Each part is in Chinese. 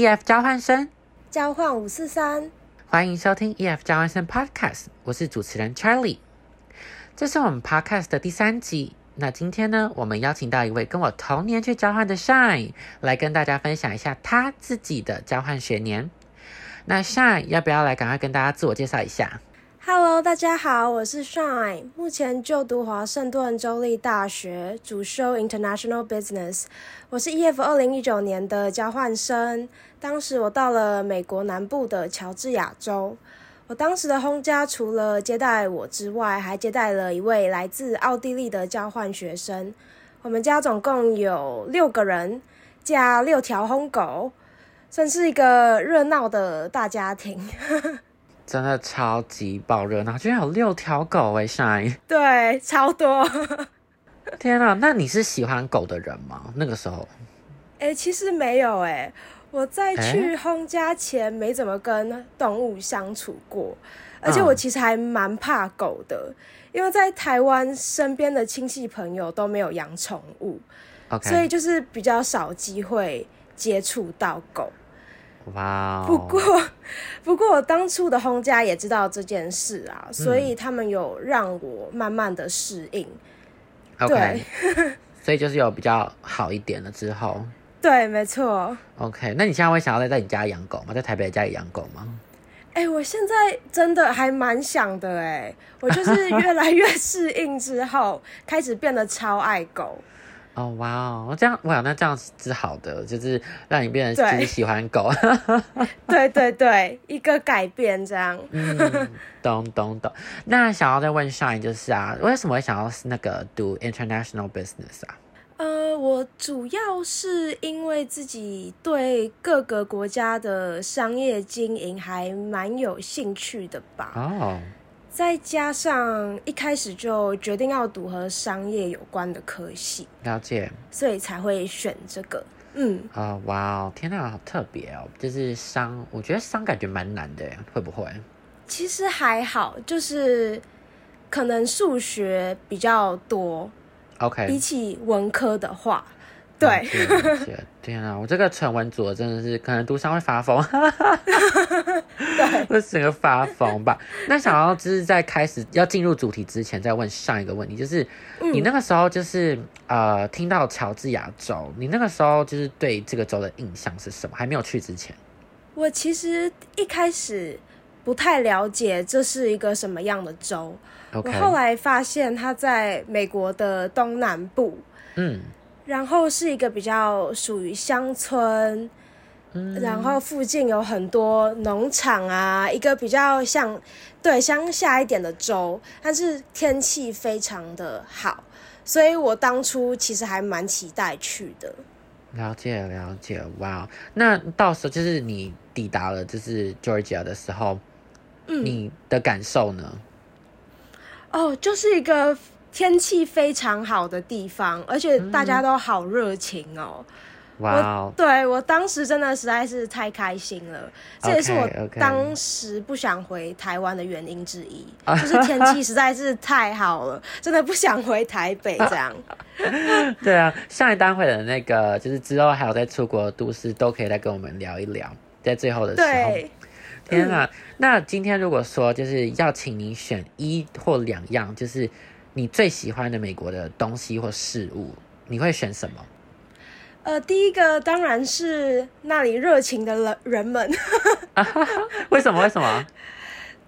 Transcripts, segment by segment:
EF 交换生，交换五四三，欢迎收听 EF 交换生 Podcast，我是主持人 Charlie。这是我们 Podcast 的第三集。那今天呢，我们邀请到一位跟我同年去交换的 Shine，来跟大家分享一下他自己的交换学年。那 Shine 要不要来赶快跟大家自我介绍一下？Hello，大家好，我是 Shine，目前就读华盛顿州立大学，主修 International Business。我是 EF 二零一九年的交换生，当时我到了美国南部的乔治亚州。我当时的家除了接待我之外，还接待了一位来自奥地利的交换学生。我们家总共有六个人，加六条轰狗，算是一个热闹的大家庭。真的超级爆热闹，居然有六条狗哎，Shine，对，超多。天啊，那你是喜欢狗的人吗？那个时候？哎，其实没有哎，我在去轰家前没怎么跟动物相处过，而且我其实还蛮怕狗的，因为在台湾身边的亲戚朋友都没有养宠物所以就是比较少机会接触到狗。哇！不过，不过我当初的轰家也知道这件事啊，所以他们有让我慢慢的适应。OK，所以就是有比较好一点了之后。对，没错。OK，那你现在会想要在在你家养狗吗？在台北家里养狗吗？哎，我现在真的还蛮想的哎，我就是越来越适应之后，开始变得超爱狗。哦哇哦，这样哇，那这样是好的，就是让你变得就是喜欢狗。对对对，一个改变这样。懂懂懂。那想要再问上一就是啊，为什么会想要那个读 international business 啊？呃，我主要是因为自己对各个国家的商业经营还蛮有兴趣的吧。哦。再加上一开始就决定要读和商业有关的科系，了解，所以才会选这个。嗯啊，哇哦，天哪，好特别哦！就是商，我觉得商感觉蛮难的，会不会？其实还好，就是可能数学比较多。OK，比起文科的话。对，天啊，我这个纯文组真的是可能读上会发疯，对，会整个发疯吧。那想要就是在开始要进入主题之前，再问上一个问题，就是你那个时候就是呃听到乔治亚州，你那个时候就是对这个州的印象是什么？还没有去之前，我其实一开始不太了解这是一个什么样的州，我后来发现它在美国的东南部，嗯。然后是一个比较属于乡村，嗯然后附近有很多农场啊，一个比较像对乡下一点的州，但是天气非常的好，所以我当初其实还蛮期待去的。了解了解，哇！那到时候就是你抵达了就是 Georgia 的时候，你的感受呢？哦，就是一个。天气非常好的地方，而且大家都好热情哦！哇，对我当时真的实在是太开心了，这也是我当时不想回台湾的原因之一，就是天气实在是太好了，真的不想回台北 这样。对啊，上一单会的那个，就是之后还有在出国都市，都可以来跟我们聊一聊，在最后的时候。天啊，那今天如果说就是要请你选一或两样，就是。你最喜欢的美国的东西或事物，你会选什么？呃，第一个当然是那里热情的人人们。为什么？为什么？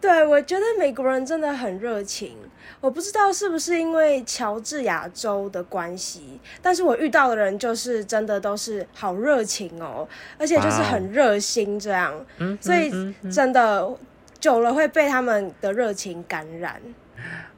对，我觉得美国人真的很热情。我不知道是不是因为乔治亚州的关系，但是我遇到的人就是真的都是好热情哦，而且就是很热心这样。嗯，所以真的久了会被他们的热情感染。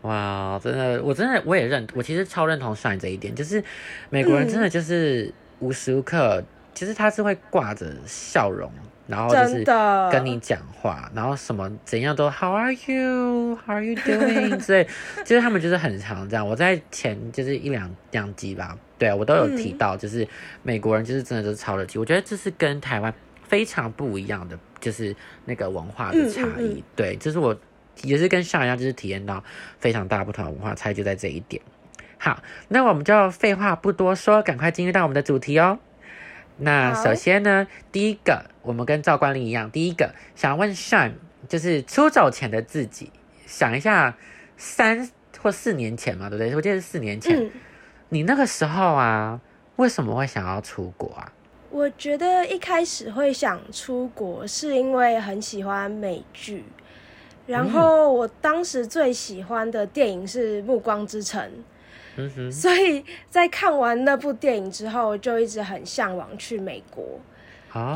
哇，真的，我真的我也认，我其实超认同帅这一点，就是美国人真的就是无时无刻，其实他是会挂着笑容，然后就是跟你讲话，然后什么怎样都 How are you? How are you doing? 所以 就是他们就是很常这样。我在前就是一两两集吧，对我都有提到，就是美国人就是真的就是超热情，我觉得这是跟台湾非常不一样的，就是那个文化的差异。对，这是我。也是跟上一样，就是体验到非常大不同的文化差异，就在这一点。好，那我们就废话不多说，赶快进入到我们的主题哦。那首先呢，第一个我们跟赵冠霖一样，第一个想问 Shine，就是出走前的自己，想一下三或四年前嘛，对不对？我记得是四年前，你那个时候啊，为什么会想要出国啊？我觉得一开始会想出国，是因为很喜欢美剧，然后我当时最喜欢的电影是《暮光之城》，嗯哼，所以在看完那部电影之后，就一直很向往去美国。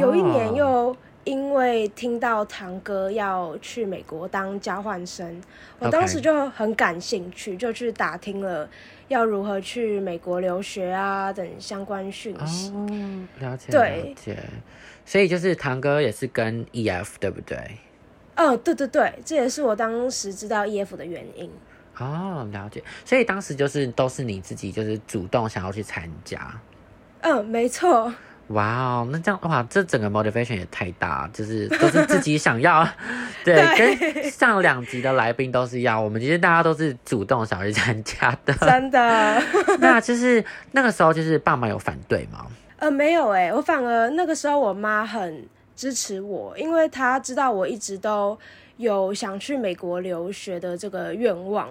有一年又因为听到堂哥要去美国当交换生，我当时就很感兴趣，就去打听了。要如何去美国留学啊？等相关讯息。哦，了解，了解。所以就是堂哥也是跟 EF 对不对？哦，对对对，这也是我当时知道 EF 的原因。哦，了解。所以当时就是都是你自己就是主动想要去参加。嗯，没错。哇哦，那这样哇，这整个 motivation 也太大，就是都是自己想要，对，跟上两集的来宾都是一样，我们其实大家都是主动想要去参加的，真的。那就是那个时候，就是爸妈有反对吗？呃，没有哎，我反而那个时候我妈很支持我，因为她知道我一直都有想去美国留学的这个愿望。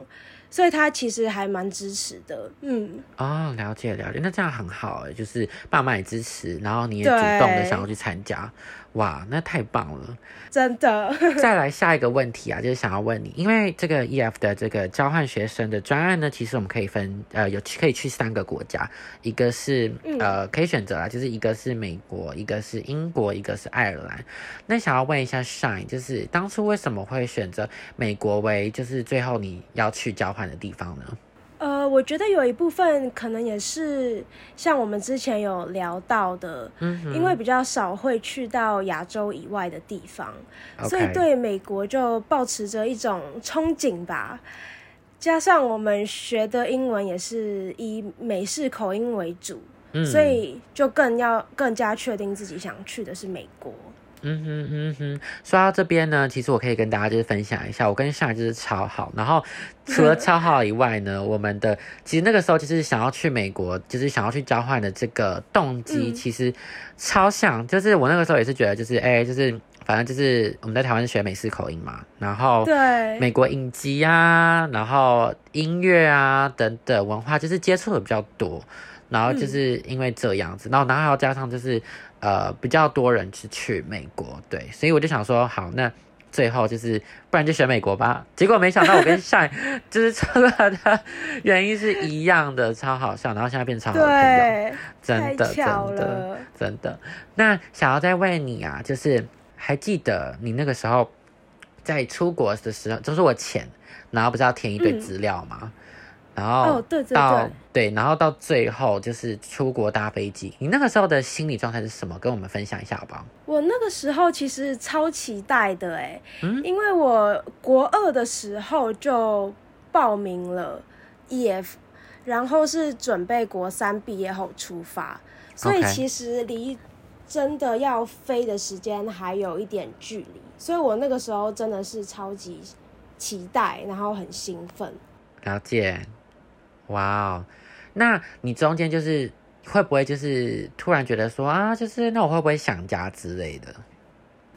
所以他其实还蛮支持的，嗯，哦，了解了解，那这样很好哎，就是爸妈也支持，然后你也主动的想要去参加。哇，那太棒了，真的。再来下一个问题啊，就是想要问你，因为这个 EF 的这个交换学生的专案呢，其实我们可以分呃有可以去三个国家，一个是呃可以选择啦，就是一个是美国，一个是英国，一个是爱尔兰。那想要问一下 Shine，就是当初为什么会选择美国为就是最后你要去交换的地方呢？呃，我觉得有一部分可能也是像我们之前有聊到的，嗯，因为比较少会去到亚洲以外的地方，所以对美国就保持着一种憧憬吧。加上我们学的英文也是以美式口音为主，所以就更要更加确定自己想去的是美国。嗯哼嗯哼，说到这边呢，其实我可以跟大家就是分享一下，我跟上就是超好。然后除了超好以外呢，我们的其实那个时候就是想要去美国，就是想要去交换的这个动机，其实超像。就是我那个时候也是觉得，就是哎，就是反正就是我们在台湾学美式口音嘛，然后对美国影集啊，然后音乐啊等等文化，就是接触的比较多。然后就是因为这样子，然后然后还要加上就是。呃，比较多人是去美国，对，所以我就想说，好，那最后就是不然就选美国吧。结果没想到我跟上就是出来的原因是一样的，超好笑，然后现在变超好朋友，真的真的真的。那想要再问你啊，就是还记得你那个时候在出国的时候，就是我钱，然后不是要填一堆资料吗？然后到对，然后到最后就是出国搭飞机。你那个时候的心理状态是什么？跟我们分享一下好不好？我那个时候其实超期待的哎，因为我国二的时候就报名了 EF，然后是准备国三毕业后出发，所以其实离真的要飞的时间还有一点距离，所以我那个时候真的是超级期待，然后很兴奋。了解。哇哦，那你中间就是会不会就是突然觉得说啊，就是那我会不会想家之类的？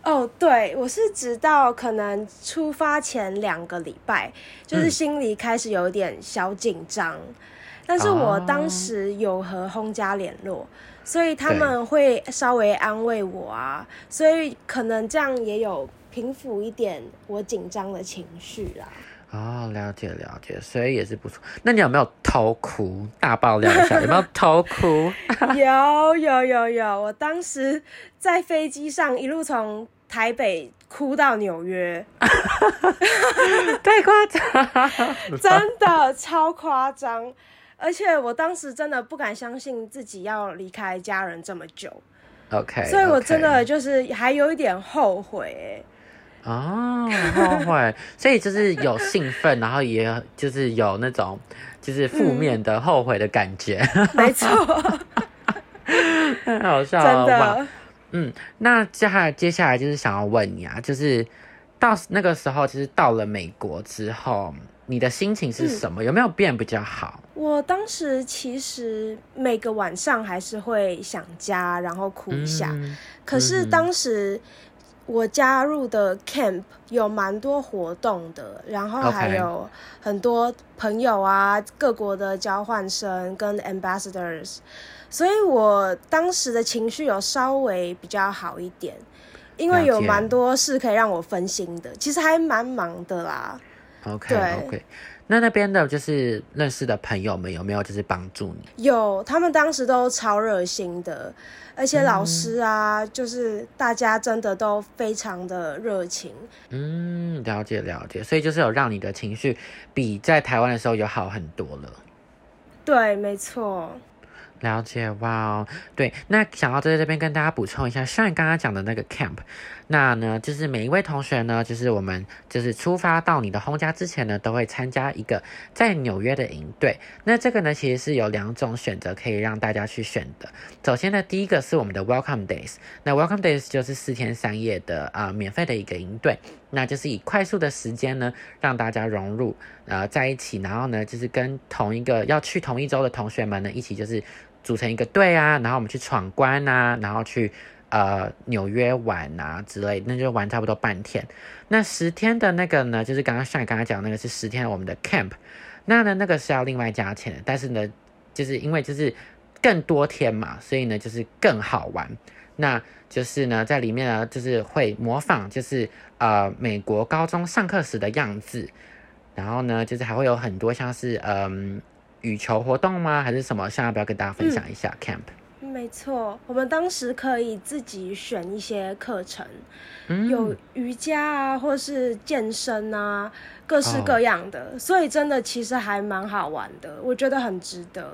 哦，对，我是直到可能出发前两个礼拜，就是心里开始有一点小紧张，但是我当时有和轰家联络，所以他们会稍微安慰我啊，所以可能这样也有平复一点我紧张的情绪啦。哦，了解了解，所以也是不错。那你有没有偷哭？大爆料一下，有没有偷哭？有有有有，我当时在飞机上一路从台北哭到纽约，太夸张，真的超夸张。而且我当时真的不敢相信自己要离开家人这么久。OK，所以我真的就是还有一点后悔。哦，后悔，所以就是有兴奋，然后也就是有那种就是负面的后悔的感觉，没错，太好笑了，真的。嗯，那接下来接下来就是想要问你啊，就是到那个时候，其实到了美国之后，你的心情是什么？有没有变比较好？我当时其实每个晚上还是会想家，然后哭一下。可是当时我加入的 camp 有蛮多活动的，然后还有很多朋友啊，各国的交换生跟 ambassadors，所以我当时的情绪有稍微比较好一点。因为有蛮多事可以让我分心的，其实还蛮忙的啦。OK OK，那那边的就是认识的朋友们有没有就是帮助你？有，他们当时都超热心的，而且老师啊，就是大家真的都非常的热情。嗯，了解了解，所以就是有让你的情绪比在台湾的时候有好很多了。对，没错。了解哇哦，对，那想要在这边跟大家补充一下，像你刚刚讲的那个 camp，那呢就是每一位同学呢，就是我们就是出发到你的轰家之前呢，都会参加一个在纽约的营队。那这个呢其实是有两种选择可以让大家去选的。首先呢，第一个是我们的 welcome days，那 welcome days 就是四天三夜的啊免费的一个营队，那就是以快速的时间呢让大家融入呃在一起，然后呢就是跟同一个要去同一周的同学们呢一起就是。组成一个队啊，然后我们去闯关啊，然后去呃纽约玩啊之类，那就玩差不多半天。那十天的那个呢，就是刚刚上刚刚讲那个是十天我们的 camp，那呢那个是要另外加钱的，但是呢就是因为就是更多天嘛，所以呢就是更好玩。那就是呢在里面呢就是会模仿就是呃美国高中上课时的样子，然后呢就是还会有很多像是嗯。羽球活动吗？还是什么？现在要不要跟大家分享一下 camp？没错，我们当时可以自己选一些课程，有瑜伽啊，或是健身啊，各式各样的，所以真的其实还蛮好玩的，我觉得很值得。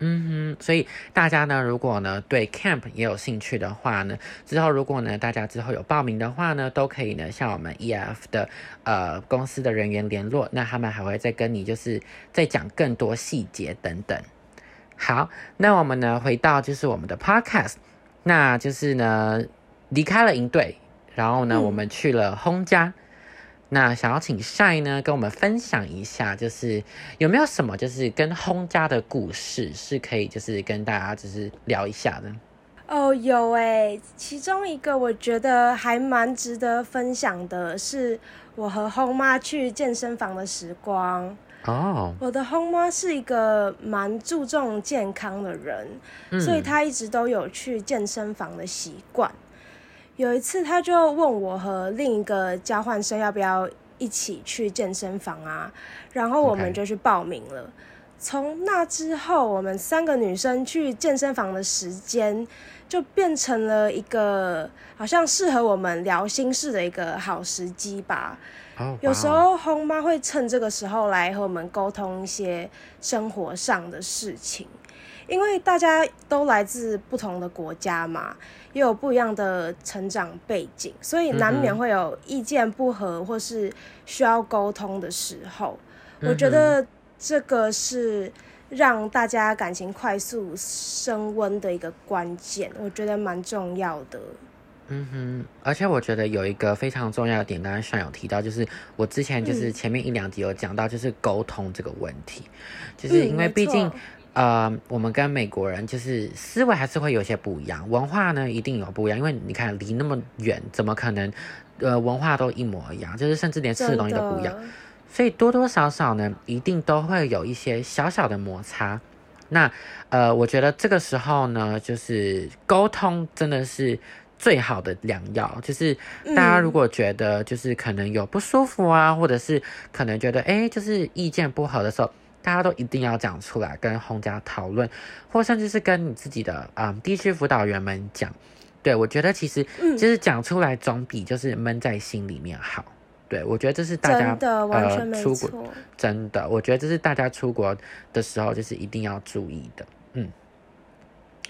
嗯哼，所以大家呢，如果呢对 camp 也有兴趣的话呢，之后如果呢大家之后有报名的话呢，都可以呢向我们 EF 的呃公司的人员联络，那他们还会再跟你就是再讲更多细节等等。好，那我们呢回到就是我们的 podcast，那就是呢离开了营队，然后呢我们去了轰家。那想要请 Shine 呢跟我们分享一下，就是有没有什么就是跟轰家的故事是可以就是跟大家就是聊一下的？哦，有诶，其中一个我觉得还蛮值得分享的是我和轰妈去健身房的时光。哦，我的轰妈是一个蛮注重健康的人，所以她一直都有去健身房的习惯。有一次，他就问我和另一个交换生要不要一起去健身房啊，然后我们就去报名了。从那之后，我们三个女生去健身房的时间就变成了一个好像适合我们聊心事的一个好时机吧。有时候红妈会趁这个时候来和我们沟通一些生活上的事情。因为大家都来自不同的国家嘛，也有不一样的成长背景，所以难免会有意见不合或是需要沟通的时候。我觉得这个是让大家感情快速升温的一个关键，我觉得蛮重要的。嗯哼，而且我觉得有一个非常重要的点，刚刚上有提到，就是我之前就是前面一两集有讲到，就是沟通这个问题，就是因为毕竟。呃，我们跟美国人就是思维还是会有些不一样，文化呢一定有不一样，因为你看离那么远，怎么可能呃文化都一模一样？就是甚至连吃的东西都不一样，所以多多少少呢，一定都会有一些小小的摩擦。那呃，我觉得这个时候呢，就是沟通真的是最好的良药。就是大家如果觉得就是可能有不舒服啊，或者是可能觉得哎，就是意见不合的时候。大家都一定要讲出来，跟红家讨论，或甚至是跟你自己的啊地区辅导员们讲。对我觉得其实就是讲出来总比就是闷在心里面好。对我觉得这是大家呃出国真的，我觉得这是大家出国的时候就是一定要注意的。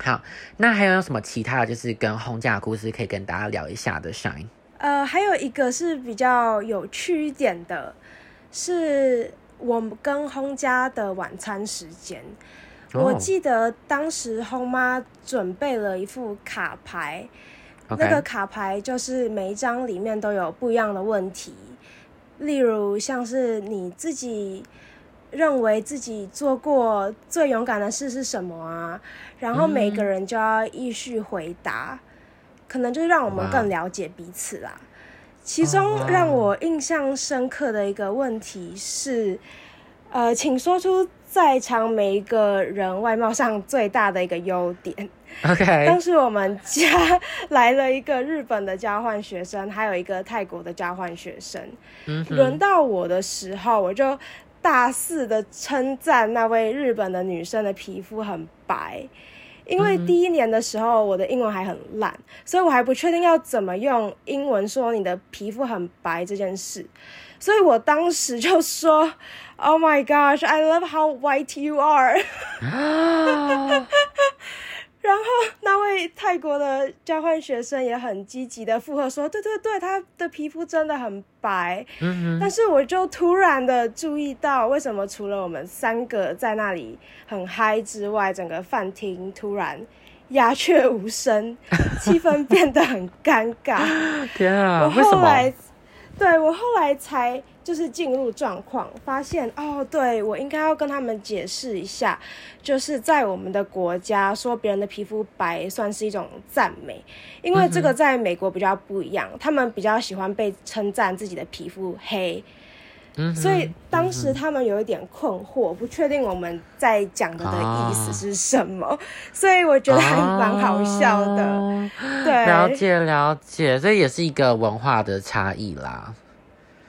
嗯，好，那还有什么其他的就是跟轰家的故事可以跟大家聊一下的？Shine，呃，还有一个是比较有趣一点的，是。我们跟轰家的晚餐时间，我记得当时轰妈准备了一副卡牌，那个卡牌就是每一张里面都有不一样的问题，例如像是你自己认为自己做过最勇敢的事是什么啊？然后每个人就要依序回答，可能就是让我们更了解彼此啦。其中让我印象深刻的一个问题是，呃，请说出在场每一个人外貌上最大的一个优点。OK，当时我们家来了一个日本的交换学生，还有一个泰国的交换学生。嗯，轮到我的时候，我就大肆的称赞那位日本的女生的皮肤很白。因为第一年的时候，我的英文还很烂，所以我还不确定要怎么用英文说你的皮肤很白这件事，所以我当时就说：“Oh my gosh, I love how white you are。”然后那位泰国的交换学生也很积极的附和说：“对对对，他的皮肤真的很白。”嗯但是我就突然的注意到，为什么除了我们三个在那里很嗨之外，整个饭厅突然鸦雀无声，气氛变得很尴尬。天啊！我后来，对我后来才。就是进入状况，发现哦，对我应该要跟他们解释一下，就是在我们的国家说别人的皮肤白算是一种赞美，因为这个在美国比较不一样，他们比较喜欢被称赞自己的皮肤黑，所以当时他们有一点困惑，不确定我们在讲的的意思是什么，所以我觉得还蛮好笑的。对，了解了解，这也是一个文化的差异啦。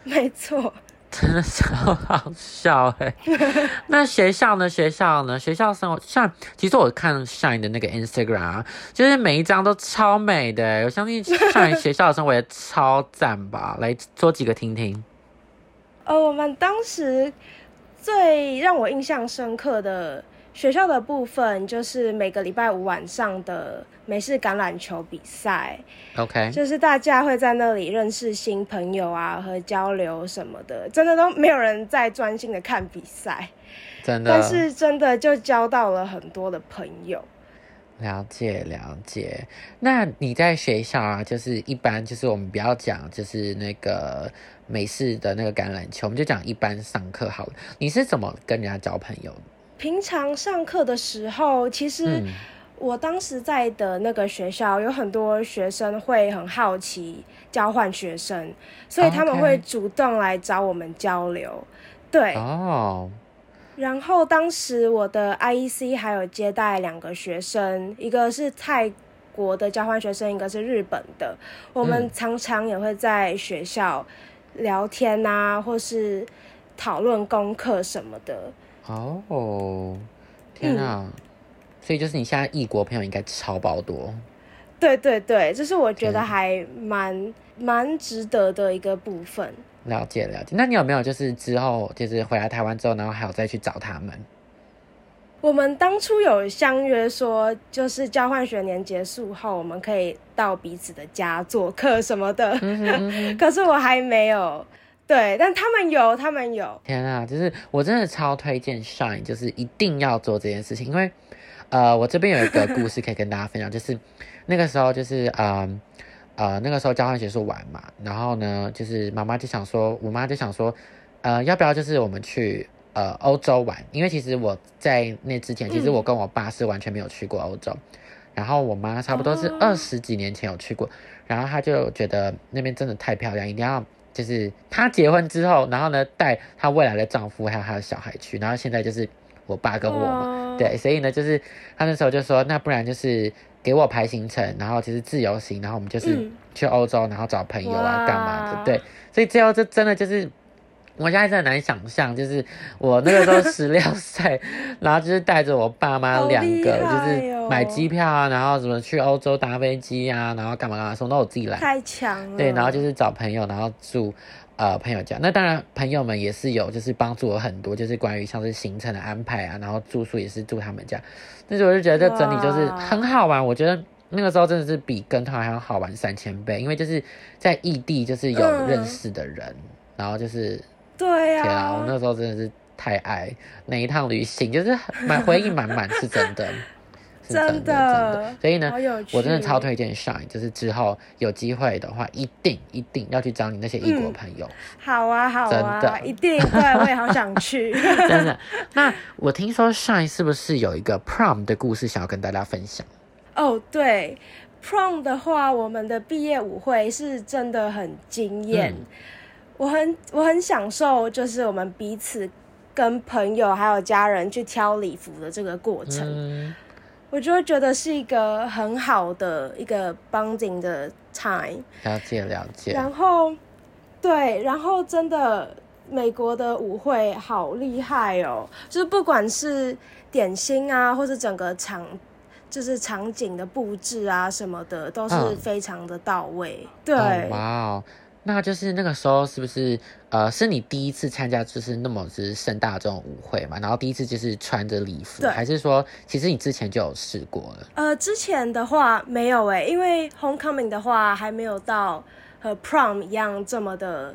没错，真的超好笑哎！那学校呢？学校呢？学校生活像，其实我看 Shine 的那个 Instagram，就是每一张都超美的。我相信 Shine 学校的生活也超赞吧？来说几个听听。呃，我们当时最让我印象深刻的。学校的部分就是每个礼拜五晚上的美式橄榄球比赛，OK，就是大家会在那里认识新朋友啊和交流什么的，真的都没有人在专心的看比赛，真的，但是真的就交到了很多的朋友。了解了解，那你在学校啊，就是一般就是我们不要讲就是那个美式的那个橄榄球，我们就讲一般上课好了。你是怎么跟人家交朋友？平常上课的时候，其实我当时在的那个学校有很多学生会很好奇交换学生，所以他们会主动来找我们交流。对哦。然后当时我的 IEC 还有接待两个学生，一个是泰国的交换学生，一个是日本的。我们常常也会在学校聊天啊，或是讨论功课什么的。哦，天啊！所以就是你现在异国朋友应该超爆多。对对对，这是我觉得还蛮蛮值得的一个部分。了解了解，那你有没有就是之后就是回来台湾之后，然后还有再去找他们？我们当初有相约说，就是交换学年结束后，我们可以到彼此的家做客什么的。可是我还没有。对，但他们有，他们有。天啊，就是我真的超推荐 Shine，就是一定要做这件事情，因为，呃，我这边有一个故事可以跟大家分享，就是那个时候就是呃呃那个时候交换结束完嘛，然后呢，就是妈妈就想说，我妈就想说，呃，要不要就是我们去呃欧洲玩？因为其实我在那之前，其实我跟我爸是完全没有去过欧洲，然后我妈差不多是二十几年前有去过，然后她就觉得那边真的太漂亮，一定要。就是她结婚之后，然后呢带她未来的丈夫还有她的小孩去，然后现在就是我爸跟我嘛，对，所以呢就是她那时候就说，那不然就是给我排行程，然后其实自由行，然后我们就是去欧洲，然后找朋友啊干嘛的，对，所以最后这真的就是。我现在真的难想象，就是我那个时候十六岁，然后就是带着我爸妈两个，就是买机票啊，然后什么去欧洲搭飞机啊，然后干嘛干嘛，什么都我自己来。太强了。对，然后就是找朋友，然后住呃朋友家。那当然，朋友们也是有，就是帮助我很多，就是关于像是行程的安排啊，然后住宿也是住他们家。但是我就觉得这整体就是很好玩，我觉得那个时候真的是比跟团还要好玩三千倍，因为就是在异地就是有认识的人，然后就是。对呀，天啊！我那时候真的是太爱那一趟旅行，就是满回忆满满，是真的。真的。所以呢，我真的超推荐 Shine，就是之后有机会的话，一定一定要去找你那些异国朋友。好啊，好啊，真的，一定对，我也好想去。真的。那我听说 Shine 是不是有一个 Prom 的故事想要跟大家分享？哦，对，Prom 的话，我们的毕业舞会是真的很惊艳。我很我很享受，就是我们彼此跟朋友还有家人去挑礼服的这个过程，我就会觉得是一个很好的一个 bonding 的 time。了解了解。然后，对，然后真的美国的舞会好厉害哦，就是不管是点心啊，或是整个场，就是场景的布置啊什么的，都是非常的到位。对，哇哦。那就是那个时候是不是呃是你第一次参加就是那么是盛大这种舞会嘛？然后第一次就是穿着礼服，还是说其实你之前就有试过了？呃，之前的话没有哎，因为 homecoming 的话还没有到和 prom 一样这么的，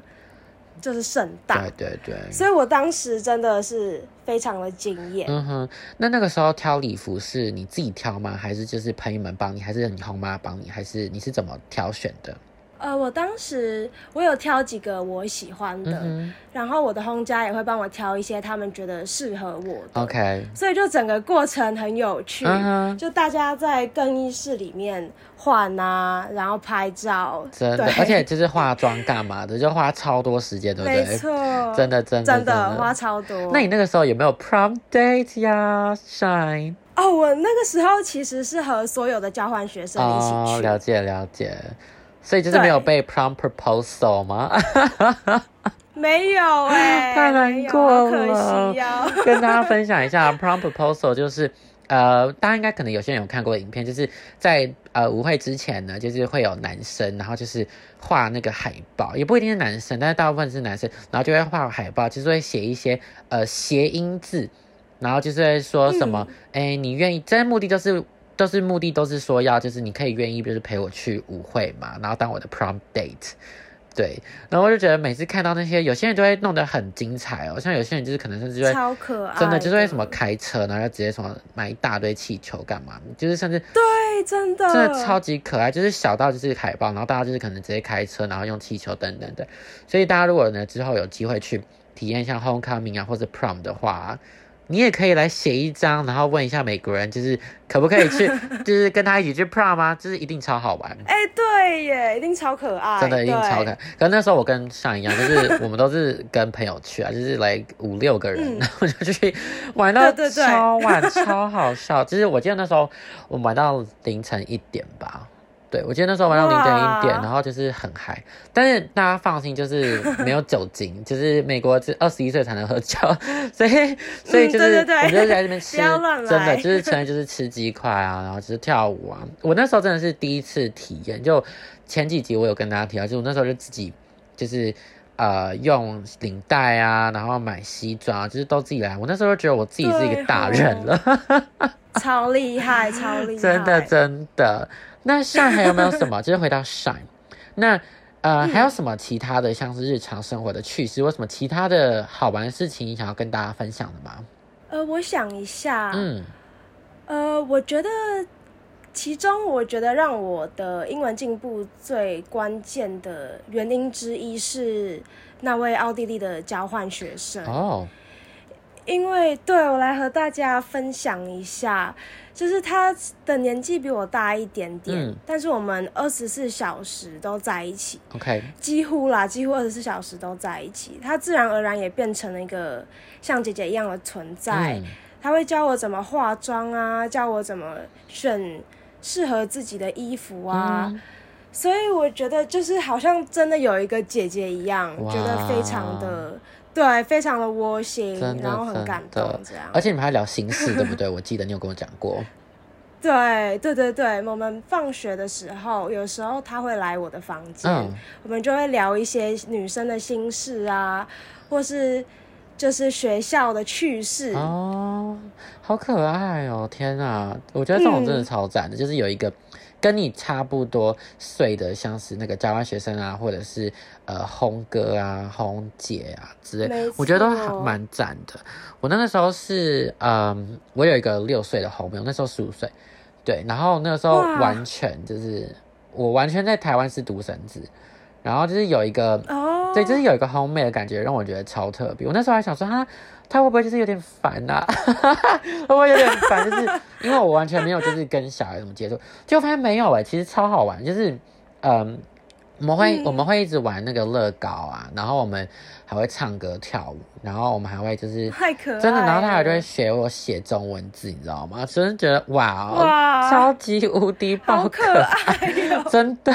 就是盛大。对对对。所以我当时真的是非常的惊艳。嗯哼，那那个时候挑礼服是你自己挑吗？还是就是朋友们帮你？还是你后妈帮你？还是你是怎么挑选的？呃，我当时我有挑几个我喜欢的，然后我的轰家也会帮我挑一些他们觉得适合我的。OK，所以就整个过程很有趣，就大家在更衣室里面换啊，然后拍照，真的，而且就是化妆干嘛的，就花超多时间，对不对？没错，真的真的真的花超多。那你那个时候有没有 prom date 呀？Shine？哦，我那个时候其实是和所有的交换学生一起去，了解了解。所以就是没有被 prom proposal 吗？没有哎，太难过了。跟大家分享一下 prom proposal，就是呃，大家应该可能有些人有看过影片，就是在呃舞会之前呢，就是会有男生，然后就是画那个海报，也不一定是男生，但是大部分是男生，然后就会画海报，就是会写一些呃谐音字，然后就是会说什么，哎，你愿意？真的目的就是。都是目的都是说要就是你可以愿意就是陪我去舞会嘛，然后当我的 prom date，对，然后我就觉得每次看到那些有些人就会弄得很精彩哦，像有些人就是可能甚至会超可爱，真的就是会什么开车，然后直接什么买一大堆气球干嘛，就是甚至对，真的。真的超级可爱，就是小到就是海报，然后大家就是可能直接开车，然后用气球等等等，所以大家如果呢之后有机会去体验像 homecoming 啊或者 prom 的话。你也可以来写一张，然后问一下美国人，就是可不可以去，就是跟他一起去 prom 吗？就是一定超好玩。哎，对耶，一定超可爱，真的一定超可爱。可那时候我跟上一样，就是我们都是跟朋友去啊，就是来五六个人，然后就去玩到超晚，超好笑。就是我记得那时候我们玩到凌晨一点吧。对，我记得那时候玩到零点一点，然后就是很嗨。但是大家放心，就是没有酒精，就是美国是二十一岁才能喝酒，所以所以就是我们就在这边 吃，真的就是纯就是吃鸡块啊，然后就是跳舞啊。我那时候真的是第一次体验，就前几集我有跟大家提到，就我那时候就自己就是呃用领带啊，然后买西装啊，就是都自己来。我那时候觉得我自己是一个大人了，超厉害，超厉 害，真的真的。那上还有没有什么？就是回到 shine，，那呃还有什么其他的，像是日常生活的趣事，或什么其他的好玩的事情，你想要跟大家分享的吗？呃，我想一下，嗯，呃，我觉得其中我觉得让我的英文进步最关键的原因之一是那位奥地利的交换学生哦。因为对我来和大家分享一下，就是他的年纪比我大一点点，但是我们二十四小时都在一起，OK，几乎啦，几乎二十四小时都在一起。他自然而然也变成了一个像姐姐一样的存在。他会教我怎么化妆啊，教我怎么选适合自己的衣服啊，所以我觉得就是好像真的有一个姐姐一样，觉得非常的。对，非常的窝心，然后很感动，这样。而且你们还聊心事，对不对？我记得你有跟我讲过。对，对，对，对。我们放学的时候，有时候他会来我的房间，我们就会聊一些女生的心事啊，或是就是学校的趣事。哦，好可爱哦！天啊，我觉得这种真的超赞的，就是有一个。跟你差不多岁的，像是那个交换学生啊，或者是呃红哥啊、红姐啊之类，我觉得都蛮赞的。我那个时候是，嗯，我有一个六岁的红妹，那时候十五岁，对，然后那个时候完全就是我完全在台湾是独生子，然后就是有一个哦，对，就是有一个 home made 的感觉，让我觉得超特别。我那时候还想说，他他会不会就是有点烦呐？会不会有点烦？就是因为我完全没有就是跟小孩怎么接触，结果发现没有哎，其实超好玩，就是嗯。我们会我们会一直玩那个乐高啊，然后我们还会唱歌跳舞，然后我们还会就是太可爱，真的，然后他还就会学我写中文字，你知道吗？真的觉得哇哇，超级无敌爆可爱，真的，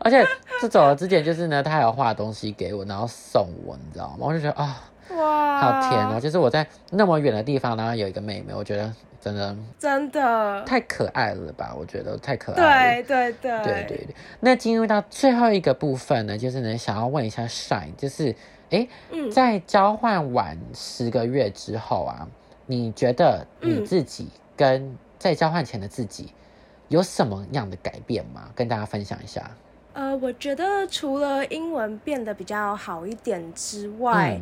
而且这走了之前就是呢，他还有画东西给我，然后送我，你知道吗？我就觉得啊，哇，好甜哦！就是我在那么远的地方，然后有一个妹妹，我觉得。真的，真的太可爱了吧？我觉得太可爱了。对对对对对对。那进入到最后一个部分呢，就是呢，想要问一下 Shine，就是，哎，在交换完十个月之后啊，你觉得你自己跟在交换前的自己有什么样的改变吗？跟大家分享一下。呃，我觉得除了英文变得比较好一点之外。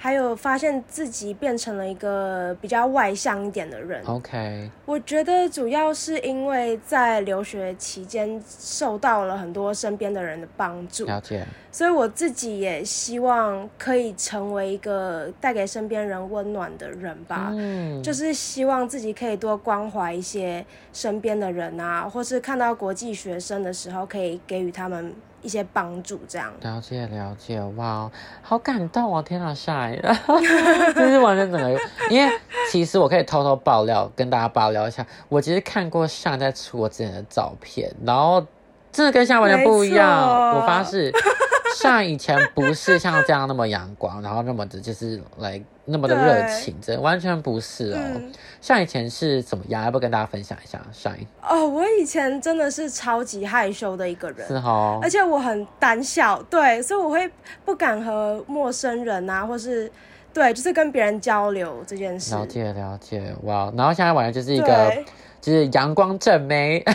还有发现自己变成了一个比较外向一点的人。OK，我觉得主要是因为在留学期间受到了很多身边的人的帮助。了解。所以我自己也希望可以成为一个带给身边人温暖的人吧。嗯。就是希望自己可以多关怀一些身边的人啊，或是看到国际学生的时候，可以给予他们。一些帮助，这样了解了解，哇，好感动哦！天啊，下来了，就是完全整个，因为其实我可以偷偷爆料，跟大家爆料一下，我其实看过上在出国之前的照片，然后真的跟现在完全不一样，我发誓。像以前不是像这样那么阳光，然后那么的就是来那么的热情，这完全不是哦。像以前是怎么样？要不跟大家分享一下？上一哦，我以前真的是超级害羞的一个人，是哦，而且我很胆小，对，所以我会不敢和陌生人啊，或是对，就是跟别人交流这件事。了解了解，哇！然后现在完全就是一个就是阳光正妹。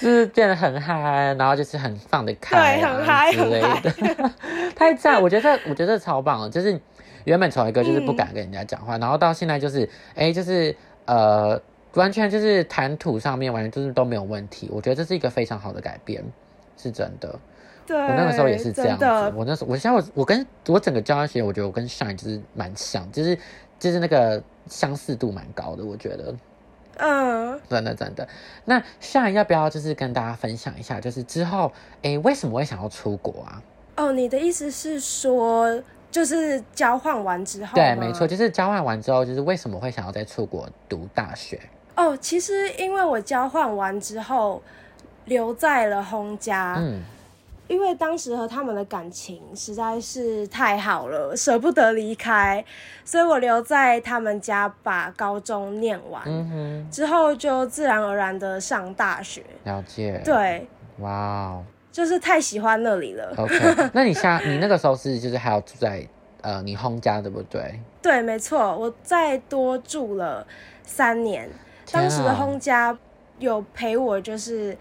就是变得很嗨，然后就是很放得开啊之类的，太赞！我觉得我觉得超棒了。就是原本从一个就是不敢跟人家讲话，然后到现在就是哎，就是呃，完全就是谈吐上面完全就是都没有问题。我觉得这是一个非常好的改变，是真的。对，我那个时候也是这样子。我那时候，我现在我我跟我整个交换学，我觉得我跟 Shine 就是蛮像，就是就是那个相似度蛮高的，我觉得。嗯，真的真的。那下要不要就是跟大家分享一下，就是之后哎为什么会想要出国啊？哦，你的意思是说，就是交换完之后？对，没错，就是交换完之后，就是为什么会想要再出国读大学？哦，其实因为我交换完之后留在了轰家。嗯。因为当时和他们的感情实在是太好了，舍不得离开，所以我留在他们家把高中念完，之后就自然而然的上大学。了解。对。哇哦。就是太喜欢那里了。OK。那你下 你那个时候是就是还要住在呃你轰家对不对？对，没错，我再多住了三年。当时的轰家有陪我就是。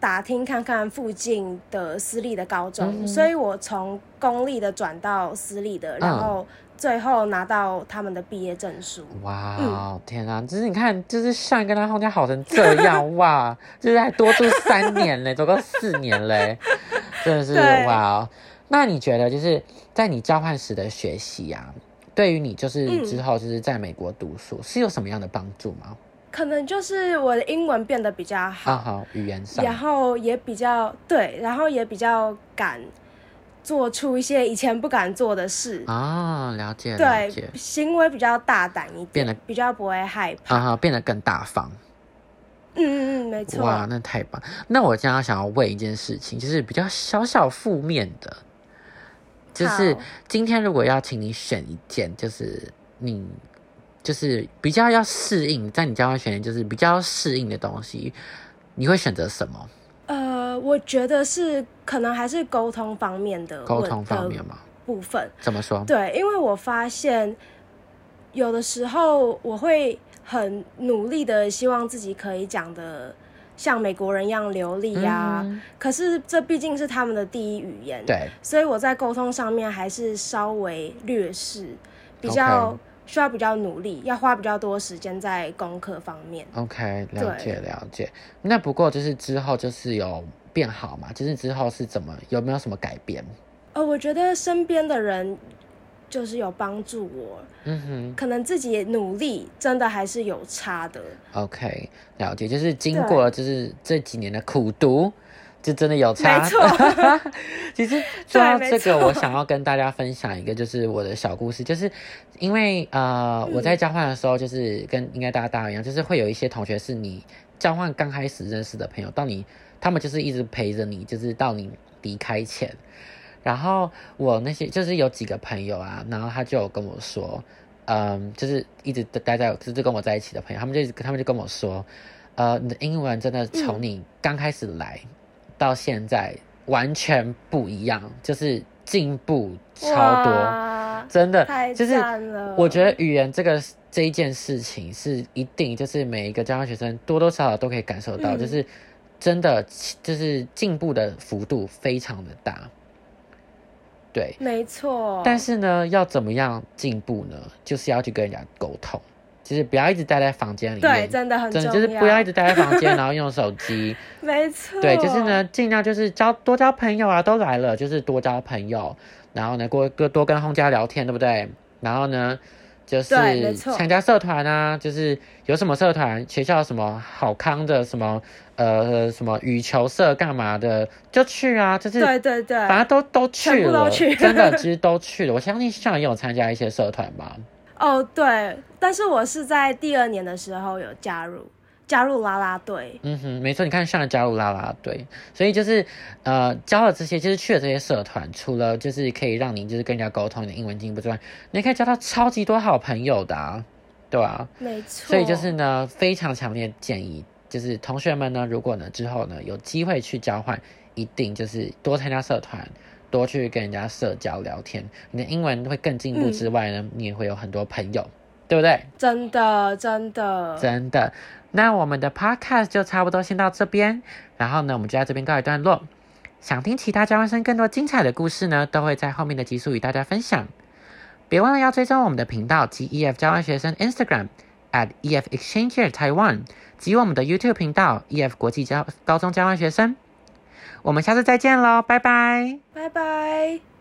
打听看看附近的私立的高中，所以我从公立的转到私立的，然后最后拿到他们的毕业证书。哇，天啊！就是你看，就是像跟他后家好成这样哇，就是还多住三年嘞，走够四年嘞，真的是哇！那你觉得就是在你交换时的学习啊，对于你就是之后就是在美国读书是有什么样的帮助吗？可能就是我的英文变得比较好，好语言上，然后也比较对，然后也比较敢做出一些以前不敢做的事。啊，了解，对，行为比较大胆一点，变得比较不会害怕，啊，变得更大方，嗯嗯嗯，没错，哇，那太棒。那我将要想要问一件事情，就是比较小小负面的，就是今天如果要请你选一件，就是你。就是比较要适应，在你交换学年就是比较适应的东西，你会选择什么？呃，我觉得是可能还是沟通方面的沟通方面嘛部分。怎么说？对，因为我发现有的时候我会很努力的希望自己可以讲的像美国人一样流利呀，可是这毕竟是他们的第一语言，对，所以我在沟通上面还是稍微劣势，比较。需要比较努力，要花比较多时间在功课方面。OK，了解了解。那不过就是之后就是有变好嘛？就是之后是怎么有没有什么改变？呃，我觉得身边的人就是有帮助我。嗯哼，可能自己努力真的还是有差的。OK，了解。就是经过就是这几年的苦读。就真的有差，没错。其实说到这个，我想要跟大家分享一个，就是我的小故事。就是因为呃，我在交换的时候，就是跟应该大家大家一样，就是会有一些同学是你交换刚开始认识的朋友，到你他们就是一直陪着你，就是到你离开前。然后我那些就是有几个朋友啊，然后他就有跟我说，嗯，就是一直待在就是跟我在一起的朋友，他们就他们就跟我说，呃，你的英文真的从你刚开始来。到现在完全不一样，就是进步超多，真的就是我觉得语言这个这一件事情是一定，就是每一个交换学生多多少少都可以感受到，就是真的就是进步的幅度非常的大，对，没错。但是呢，要怎么样进步呢？就是要去跟人家沟通。就是不要一直待在房间里面，对，真的很重要。就是不要一直待在房间，然后用手机。没错。对，就是呢，尽量就是交多交朋友啊，都来了，就是多交朋友。然后呢，多多多跟轰家聊天，对不对？然后呢，就是参加社团啊，就是有什么社团，学校什么好康的，什么呃什么羽球社干嘛的，就去啊，就是对对对，反正都都去了，真的其实都去了。我相信像也有参加一些社团吧。哦，对，但是我是在第二年的时候有加入加入啦啦队。嗯哼，没错，你看上了加入啦啦队，所以就是呃，教了这些，就是去了这些社团，除了就是可以让你就是跟人家沟通你的英文进步之外，你可以交到超级多好朋友的，啊对啊？没错。所以就是呢，非常强烈建议，就是同学们呢，如果呢之后呢有机会去交换，一定就是多参加社团。多去跟人家社交聊天，你的英文会更进步之外呢，你也会有很多朋友，对不对？真的，真的，真的。那我们的 podcast 就差不多先到这边，然后呢，我们就在这边告一段落。想听其他交换生更多精彩的故事呢，都会在后面的集数与大家分享。别忘了要追踪我们的频道及 EF 交换学生 Instagram at EF Exchange Taiwan 及我们的 YouTube 频道 EF 国际交高中交换学生。我们下次再见喽，拜拜，拜拜。